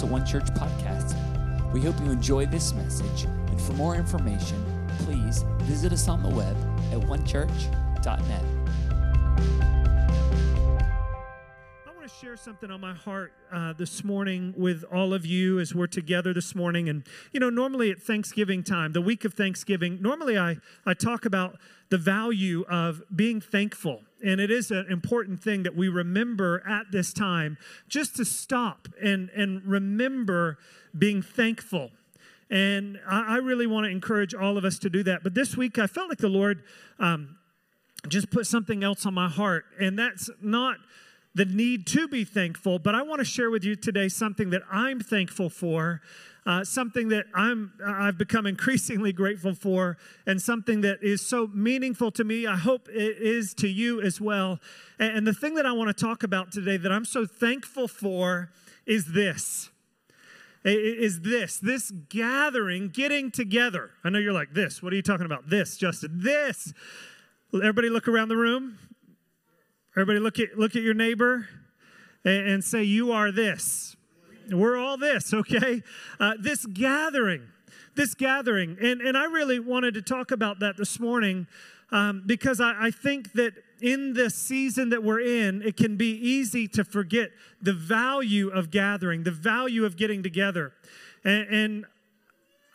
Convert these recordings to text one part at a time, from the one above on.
to One Church Podcast. We hope you enjoy this message, and for more information, please visit us on the web at onechurch.net. I want to share something on my heart uh, this morning with all of you as we're together this morning. And, you know, normally at Thanksgiving time, the week of Thanksgiving, normally I, I talk about the value of being thankful. And it is an important thing that we remember at this time just to stop and, and remember being thankful. And I, I really want to encourage all of us to do that. But this week, I felt like the Lord um, just put something else on my heart. And that's not the need to be thankful, but I want to share with you today something that I'm thankful for, uh, something that I'm I've become increasingly grateful for, and something that is so meaningful to me. I hope it is to you as well. And, and the thing that I want to talk about today that I'm so thankful for is this. Is this, this gathering, getting together. I know you're like, this, what are you talking about? This, Justin, this. Everybody look around the room. Everybody look at look at your neighbor and, and say, You are this. We're all this, okay? Uh, this gathering, this gathering. And, and I really wanted to talk about that this morning um, because I, I think that in this season that we're in, it can be easy to forget the value of gathering, the value of getting together. And, and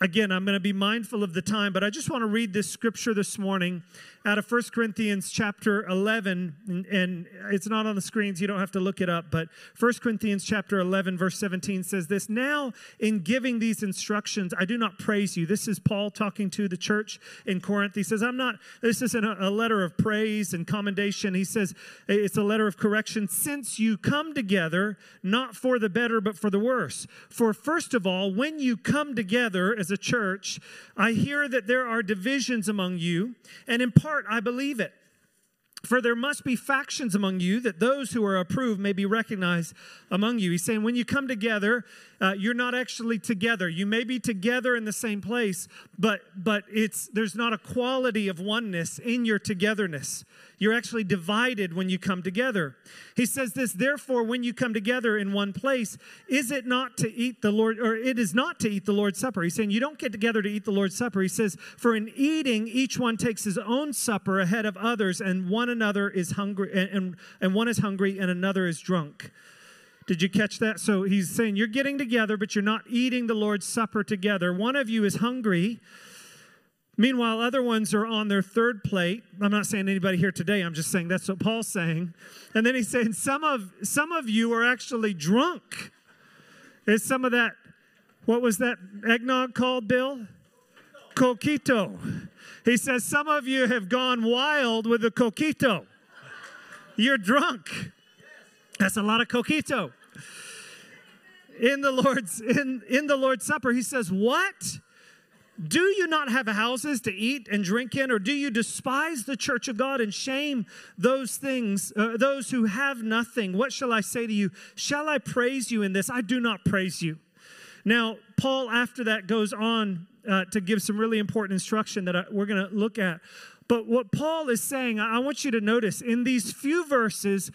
again, I'm going to be mindful of the time, but I just want to read this scripture this morning out of 1 Corinthians chapter 11, and, it's not on the screens, you don't have to look it up, but 1 Corinthians chapter 11, verse 17 says this Now, in giving these instructions, I do not praise you. This is Paul talking to the church in Corinth. He says, I'm not, this isn't a letter of praise and commendation. He says, it's a letter of correction. Since you come together, not for the better, but for the worse. For first of all, when you come together as a church, I hear that there are divisions among you, and in part, I believe it. For there must be factions among you, that those who are approved may be recognized among you. He's saying when you come together, uh, you're not actually together. You may be together in the same place, but but it's there's not a quality of oneness in your togetherness. You're actually divided when you come together. He says this, therefore, when you come together in one place, is it not to eat the Lord, or it is not to eat the Lord's Supper? He's saying you don't get together to eat the Lord's Supper. He says, for in eating, each one takes his own supper ahead of others, and one another is hungry, and, and, and one is hungry, and another is drunk. Did you catch that? So he's saying you're getting together, but you're not eating the Lord's Supper together. One of you is hungry. Meanwhile, other ones are on their third plate. I'm not saying anybody here today. I'm just saying that's what Paul's saying. And then he's saying some of some of you are actually drunk. Is some of that what was that eggnog called, Bill? Coquito. He says some of you have gone wild with the coquito. You're drunk. That's a lot of coquito. In the Lord's in, in the Lord's Supper, he says, What? Do you not have houses to eat and drink in, or do you despise the church of God and shame those things, uh, those who have nothing? What shall I say to you? Shall I praise you in this? I do not praise you. Now, Paul, after that, goes on uh, to give some really important instruction that I, we're going to look at. But what Paul is saying, I want you to notice in these few verses,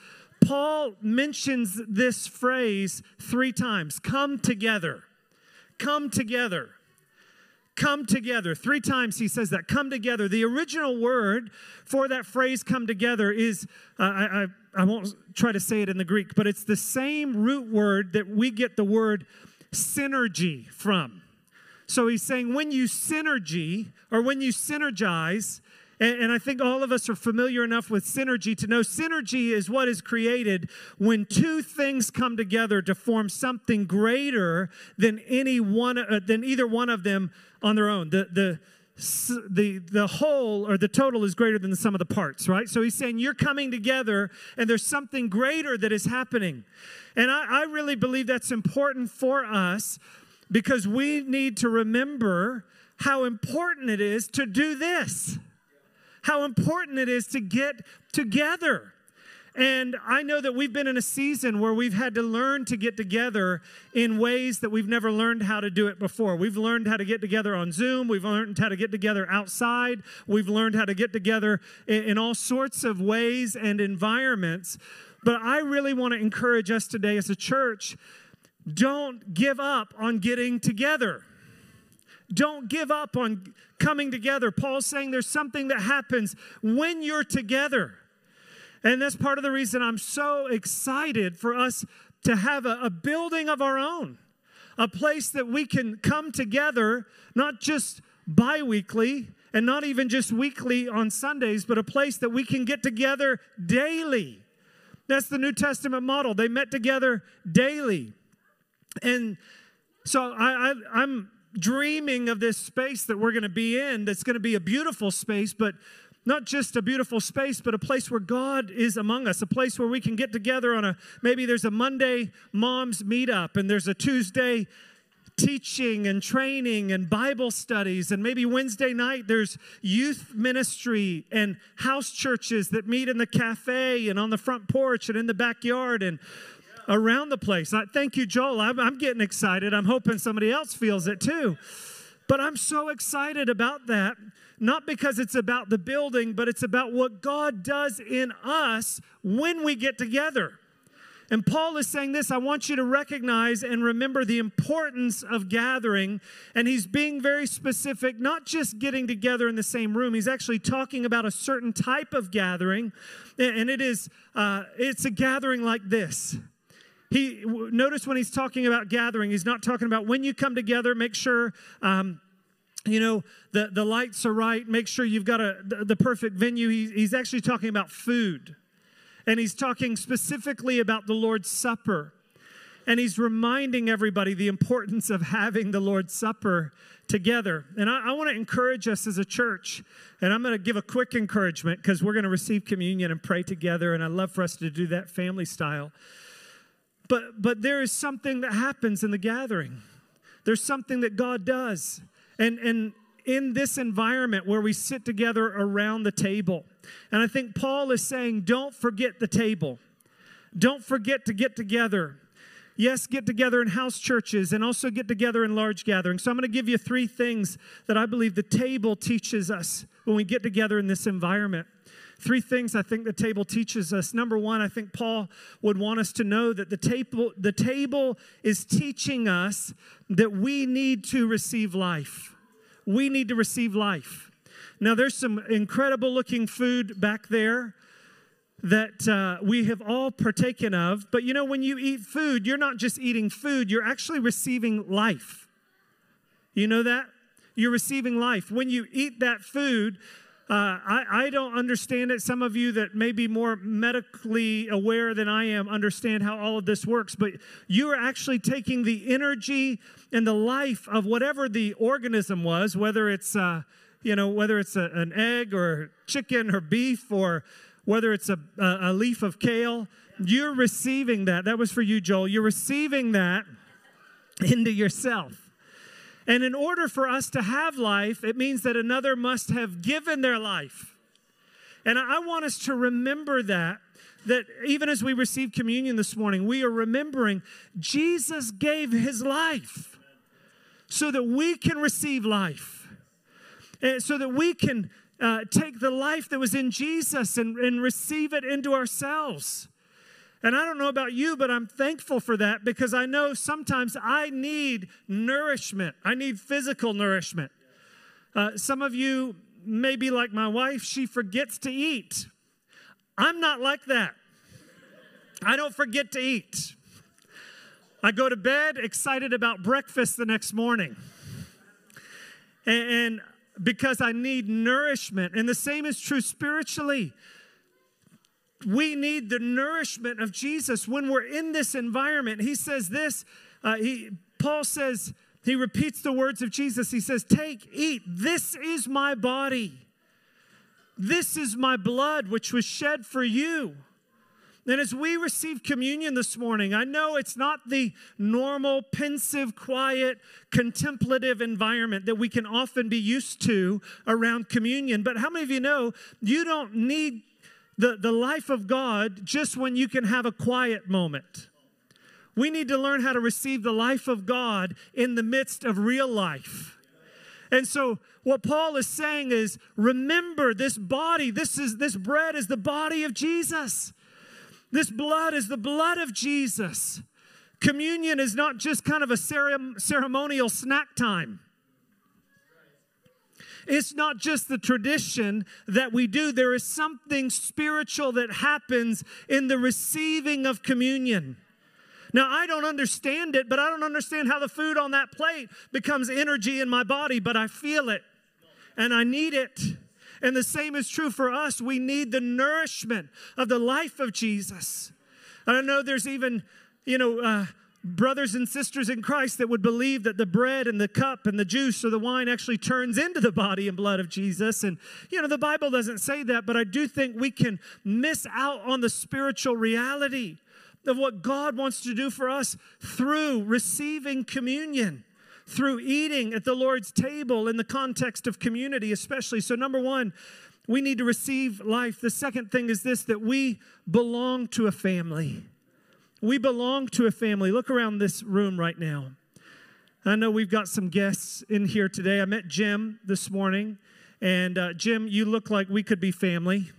Paul mentions this phrase three times come together. Come together. Come together. Three times he says that. Come together. The original word for that phrase, come together, is, uh, I, I, I won't try to say it in the Greek, but it's the same root word that we get the word synergy from. So he's saying when you synergy or when you synergize, and, and, I think all of us are familiar enough with synergy to know synergy is what is created when two things come together to form something greater than any one uh, than either one of them on their own. The the the the whole or the total is greater than the sum of the parts right so he's saying you're coming together and there's something greater that is happening and I, I really believe that's important for us because we need to remember how important it is to do this how important it is to get together. And I know that we've been in a season where we've had to learn to get together in ways that we've never learned how to do it before. We've learned how to get together on Zoom. We've learned how to get together outside. We've learned how to get together in, in all sorts of ways and environments. But I really want to encourage us today as a church don't give up on getting together. Don't give up on coming together. Paul's saying there's something that happens when you're together. And that's part of the reason I'm so excited for us to have a, a building of our own, a place that we can come together, not just bi weekly and not even just weekly on Sundays, but a place that we can get together daily. That's the New Testament model. They met together daily. And so I, I, am dreaming of this space that we're going to be in that's going to be a beautiful space, but not just a beautiful space, but a place where God is among us, a place where we can get together on a maybe there's a Monday moms meetup and there's a Tuesday teaching and training and Bible studies. And maybe Wednesday night there's youth ministry and house churches that meet in the cafe and on the front porch and in the backyard and around the place. I, thank you, Joel. I'm, I'm getting excited. I'm hoping somebody else feels it too. But I'm so excited about that, not because it's about the building, but it's about what God does in us when we get together. And Paul is saying this I want you to recognize and remember the importance of gathering. And he's being very specific, not just getting together in the same room. He's actually talking about a certain type of gathering. And it is, uh, it's a gathering like this. He notice when he's talking about gathering, he's not talking about when you come together, make sure um, you know the, the lights are right make sure you've got a the, the perfect venue he, he's actually talking about food and he's talking specifically about the Lord's Supper. And he's reminding everybody the importance of having the Lord's Supper together. And I, I want to encourage us as a church, and I'm going to give a quick encouragement because we're going to receive communion and pray together, and I'd love for us to do that family style. But, but there is something that happens in the gathering. There's something that God does. And, and in this environment where we sit together around the table. And I think Paul is saying, don't forget the table. Don't forget to get together. Yes, get together in house churches and also get together in large gatherings. So I'm going to give you three things that I believe the table teaches us when we get together in this environment. Three things I think the table teaches us. Number one, I think Paul would want us to know that the table, the table is teaching us that we need to receive life we need to receive life. Now, there's some incredible looking food back there that uh, we have all partaken of. But you know, when you eat food, you're not just eating food, you're actually receiving life. You know that? You're receiving life. When you eat that food, uh, I, I don't understand it. Some of you that may be more medically aware than I am understand how all of this works, but you are actually taking the energy and the life of whatever the organism was, whether it's, uh, you know, whether it's a, an egg or chicken or beef or whether it's a, a leaf of kale, you're receiving that. That was for you, Joel. You're receiving that into yourself. And in order for us to have life, it means that another must have given their life. And I want us to remember that that even as we receive communion this morning, we are remembering Jesus gave his life so that we can receive life, and so that we can uh, take the life that was in Jesus and, and receive it into ourselves. And I don't know about you, but I'm thankful for that because I know sometimes I need nourishment. I need physical nourishment. Uh, some of you may be like my wife, she forgets to eat. I'm not like that. I don't forget to eat. I go to bed excited about breakfast the next morning. And, and because I need nourishment. And the same is true spiritually we need the nourishment of Jesus when we're in this environment. He says this, uh, he, Paul says, he repeats the words of Jesus. He says, Take, eat, this is my body. This is my blood, which was shed for you. And as we receive communion this morning, I know it's not the normal, pensive, quiet, contemplative environment that we can often be used to around communion. But how many of you know you don't need the, the life of God just when you can have a quiet moment. We need to learn how to receive the life of God in the midst of real life. And so what Paul is saying is remember this body, this is this bread is the body of Jesus. This blood is the blood of Jesus. Communion is not just kind of a ceremonial snack time. It's not just the tradition that we do, there is something spiritual that happens in the receiving of communion. Now, I don't understand it, but I don't understand how the food on that plate becomes energy in my body, but I feel it and I need it. And the same is true for us. We need the nourishment of the life of Jesus. I don't know there's even, you know, uh, Mm. brothers and sisters in Christ that would believe that the bread and the cup and the juice or the wine actually turns into the body and blood of Jesus. And, you know, the Bible doesn't say that, but I do think we can miss out on the spiritual reality of what God wants to do for us through receiving communion, through eating at the Lord's table in the context of community, especially. So, number one, we need to receive life. The second thing is this that we belong to a family. We belong to a family. Look around this room right now. I know we've got some guests in here today. I met Jim this morning, and uh, Jim, you look like we could be family.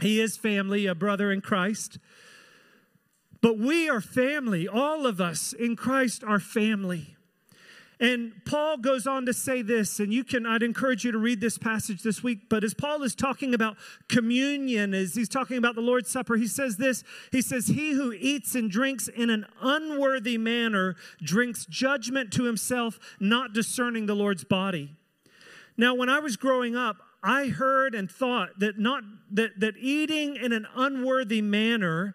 He is family, a brother in Christ. But we are family. All of us in Christ are family. And Paul goes on to say this, and you can, I'd encourage you to read this passage this week. But as Paul is talking about communion, as he's talking about the Lord's Supper, he says this He says, He who eats and drinks in an unworthy manner drinks judgment to himself, not discerning the Lord's body. Now, when I was growing up, I heard and thought that not that, that eating in an unworthy manner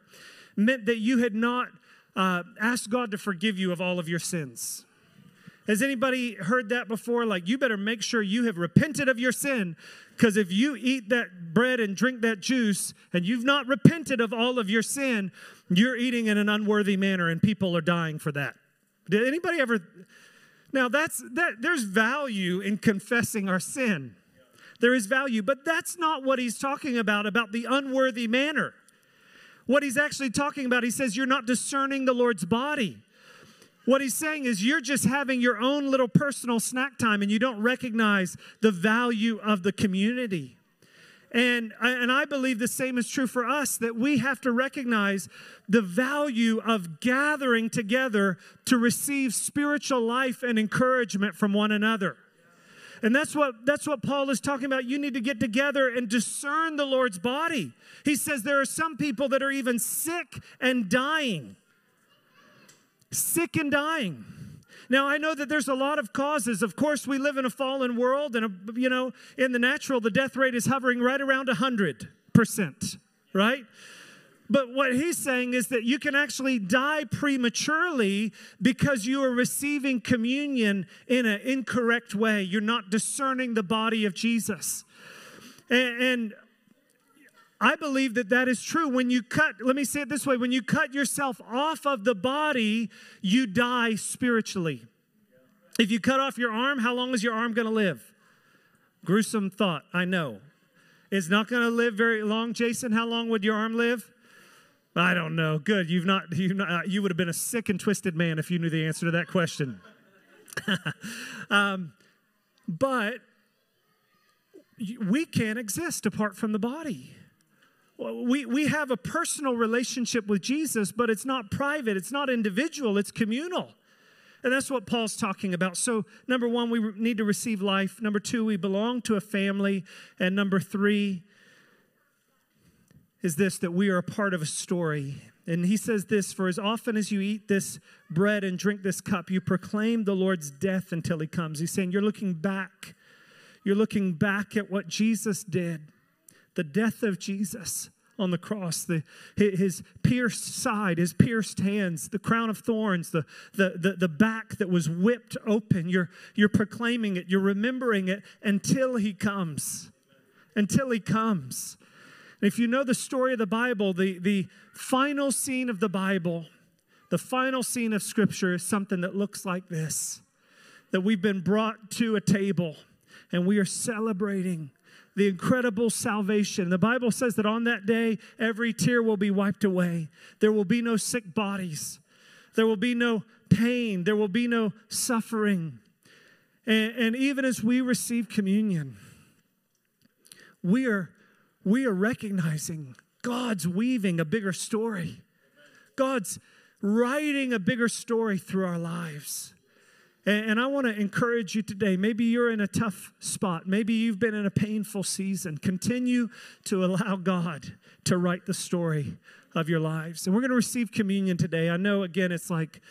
meant that you had not uh, asked God to forgive you of all of your sins. Has anybody heard that before? Like, you better make sure you have repented of your sin, because if you eat that bread and drink that juice and you've not repented of all of your sin, you're eating in an unworthy manner, and people are dying for that. Did anybody ever? Now, that's that. There's value in confessing our sin. There is value, but that's not what he's talking about. About the unworthy manner. What he's actually talking about, he says, you're not discerning the Lord's body. What he's saying is you're just having your own little personal snack time and you don't recognize the value of the community. And, and I believe the same is true for us that we have to recognize the value of gathering together to receive spiritual life and encouragement from one another. And that's what that's what Paul is talking about. You need to get together and discern the Lord's body. He says there are some people that are even sick and dying. Sick and dying. Now I know that there's a lot of causes. Of course, we live in a fallen world and a, you know, in the natural the death rate is hovering right around 100%, right? But what he's saying is that you can actually die prematurely because you are receiving communion in an incorrect way. You're not discerning the body of Jesus. And, and I believe that that is true. When you cut, let me say it this way when you cut yourself off of the body, you die spiritually. If you cut off your arm, how long is your arm going to live? Gruesome thought, I know. It's not going to live very long. Jason, how long would your arm live? I don't know. Good. You've not, you've not, uh, you would have been a sick and twisted man if you knew the answer to that question. um, but we can't exist apart from the body. We, we have a personal relationship with Jesus, but it's not private, it's not individual, it's communal. And that's what Paul's talking about. So, number one, we need to receive life. Number two, we belong to a family. And number three, is this that we are a part of a story. And he says this For as often as you eat this bread and drink this cup, you proclaim the Lord's death until he comes. He's saying you're looking back. You're looking back at what Jesus did, the death of Jesus on the cross, the, his pierced side, his pierced hands, the crown of thorns, the, the, the, the back that was whipped open. You're, you're proclaiming it, you're remembering it until he comes. Until he comes. If you know the story of the Bible, the, the final scene of the Bible, the final scene of Scripture is something that looks like this that we've been brought to a table and we are celebrating the incredible salvation. The Bible says that on that day, every tear will be wiped away. There will be no sick bodies, there will be no pain, there will be no suffering. And, and even as we receive communion, we are we are recognizing God's weaving a bigger story. God's writing a bigger story through our lives. And, I want to encourage you today. Maybe you're in a tough spot. Maybe you've been in a painful season. Continue to allow God to write the story of your lives. And we're going to receive communion today. I know, again, it's like,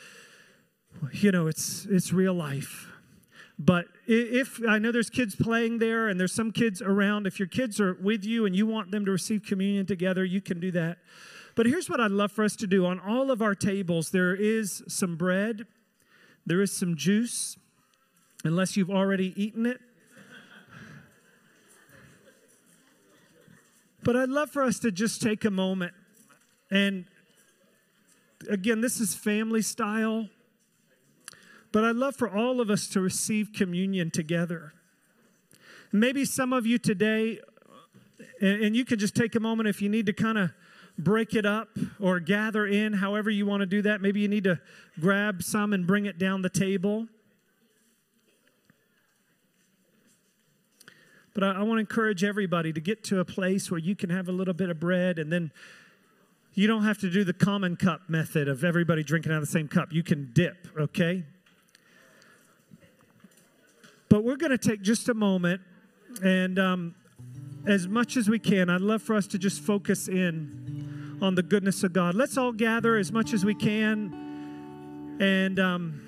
you know, it's it's real life. But if I know there's kids playing there and there's some kids around, if your kids are with you and you want them to receive communion together, you can do that. But here's what I'd love for us to do. On all of our tables, there is some bread, there is some juice, unless you've already eaten it. But I'd love for us to just take a moment. And again, this is family style. But I'd love for all of us to receive communion together. Maybe some of you today, and you can just take a moment if you need to kind of break it up or gather in, however you want to do that. Maybe you need to grab some and bring it down the table. But I, I want to encourage everybody to get to a place where you can have a little bit of bread and then you don't have to do the common cup method of everybody drinking out of the same cup. You can dip, okay? But we're going to take just a moment, and um, as much as we can, I'd love for us to just focus in on the goodness of God. Let's all gather as much as we can. And um,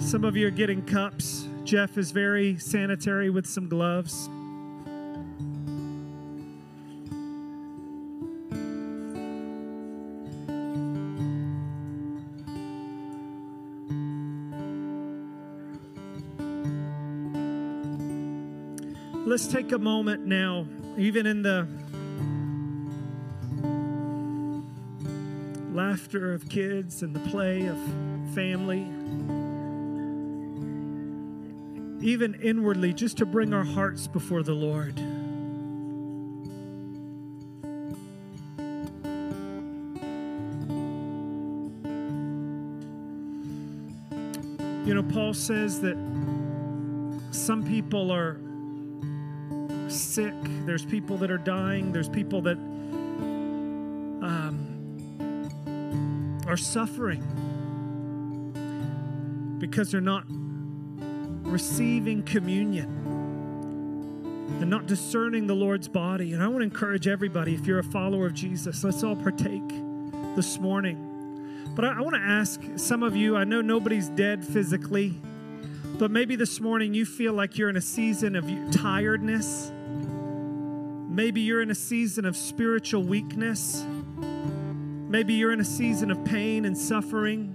some of you are getting cups. Jeff is very sanitary with some gloves. let's take a moment now, even in the laughter of kids and the play of family, even inwardly, just to bring our hearts before the Lord. You know, Paul says that some people are sick, there's people that are dying, there's people that are suffering because they're not receiving communion and not discerning the Lord's body. And I want to encourage everybody, if you're a follower of Jesus, let's all partake this morning. But I, I want to ask some of you, I know nobody's dead physically, but maybe this morning you feel like you're in a season of tiredness Maybe you're in a season of spiritual weakness. Maybe you're in a season of pain and suffering.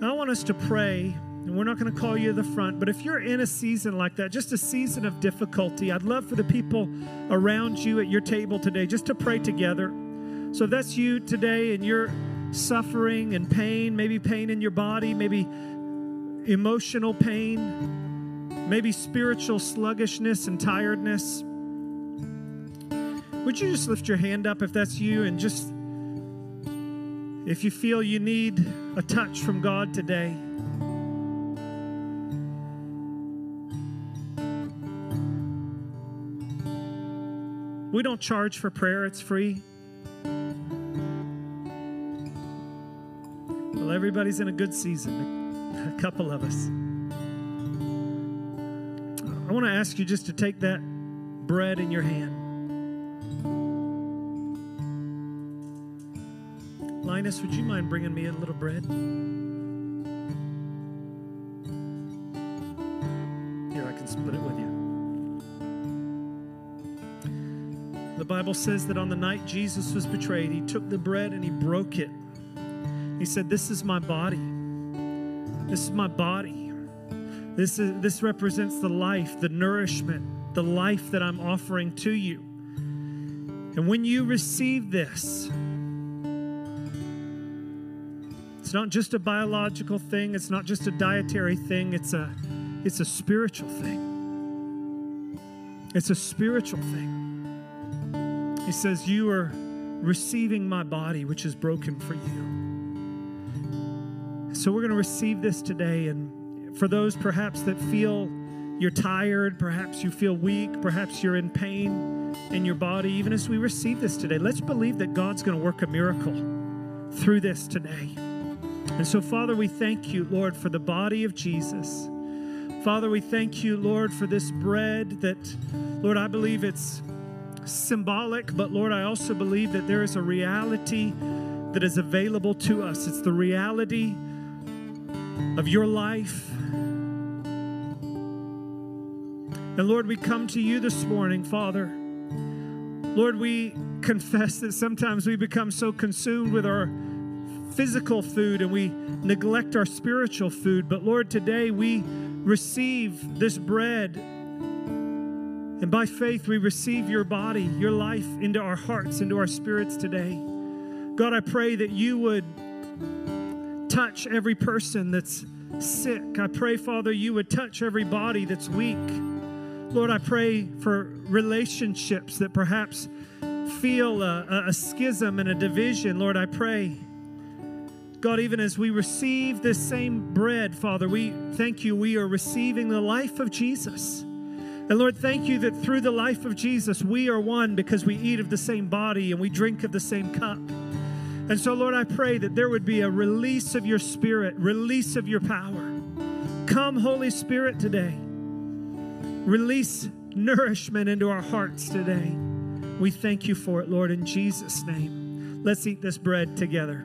I want us to pray, and we're not going to call you to the front, but if you're in a season like that, just a season of difficulty, I'd love for the people around you at your table today just to pray together. So if that's you today and you're suffering and pain, maybe pain in your body, maybe emotional pain, maybe spiritual sluggishness and tiredness. Would you just lift your hand up if that's you and just, if you feel you need a touch from God today? We don't charge for prayer, it's free. Well, everybody's in a good season, a couple of us. I want to ask you just to take that bread in your hand. Linus, would you mind bringing me a little bread? Here, I can split it with you. The Bible says that on the night Jesus was betrayed, he took the bread and he broke it. He said, This is my body. This is my body. This, is, this represents the life, the nourishment, the life that I'm offering to you. And when you receive this, not just a biological thing, it's not just a dietary thing, it's a it's a spiritual thing. It's a spiritual thing. He says, You are receiving my body, which is broken for you. So we're going to receive this today. And for those perhaps that feel you're tired, perhaps you feel weak, perhaps you're in pain, in your body, even as we receive this today. Let's believe that God's going to work a miracle through this today. And so, Father, we thank you, Lord, for the body of Jesus. Father, we thank you, Lord, for this bread that, Lord, I believe it's symbolic, but Lord, I also believe that there is a reality that is available to us. It's the reality of your life. And Lord, we come to you this morning, Father. Lord, we confess that sometimes we become so consumed with our physical food and we neglect our spiritual food. But Lord, today we receive this bread. And by faith, we receive your body, your life into our hearts, into our spirits today. God, I pray that you would touch every person that's sick. I pray, Father, you would touch every body that's weak. Lord, I pray for relationships that perhaps feel a, a, schism and a division. Lord, I pray. God, even as we receive this same bread, Father, we thank you, we are receiving the life of Jesus. And Lord, thank you that through the life of Jesus, we are one because we eat of the same body and we drink of the same cup. And so, Lord, I pray that there would be a release of your spirit, release of your power. Come, Holy Spirit, today. Release nourishment into our hearts today. We thank you for it, Lord, in Jesus' name. Let's eat this bread together.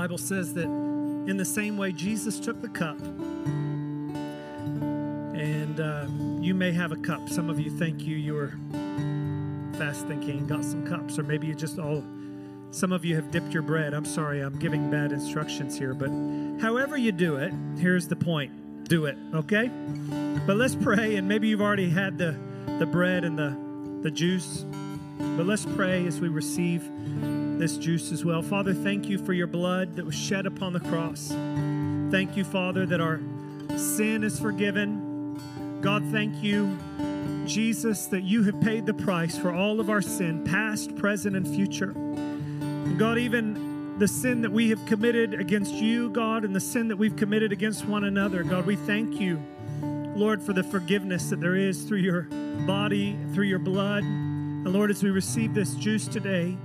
Bible says that in the same way, Jesus took the cup. And uh, you may have a cup. Some of you think you you were fast thinking, got some cups, or maybe you just all. Some of you have dipped your bread. I'm sorry, I'm giving bad instructions here, but however you do it, here's the point: do it, okay? But let's pray, and maybe you've already had the the bread and the the juice, but let's pray as we receive this juice as well. Father, thank you for your blood that was shed upon the cross. Thank you, Father, that our sin is forgiven. God, thank you, Jesus, that you have paid the price for all of our sin, past, present, and future. And God, even the sin that we have committed against you, God, and the sin that we've committed against one another, God, we thank you, Lord, for the forgiveness that there is through your body, through your blood. And Lord, as we receive this juice today,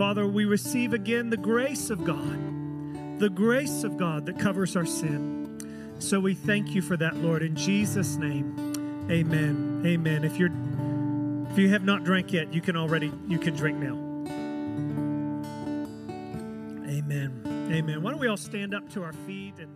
Father, we receive again the grace of God, the grace of God that covers our sin. So we thank you for that, Lord, in Jesus' name. Amen. Amen. If you're if you have not drank yet, you can already you can drink now. Amen. Amen. Why don't we all stand up to our feet and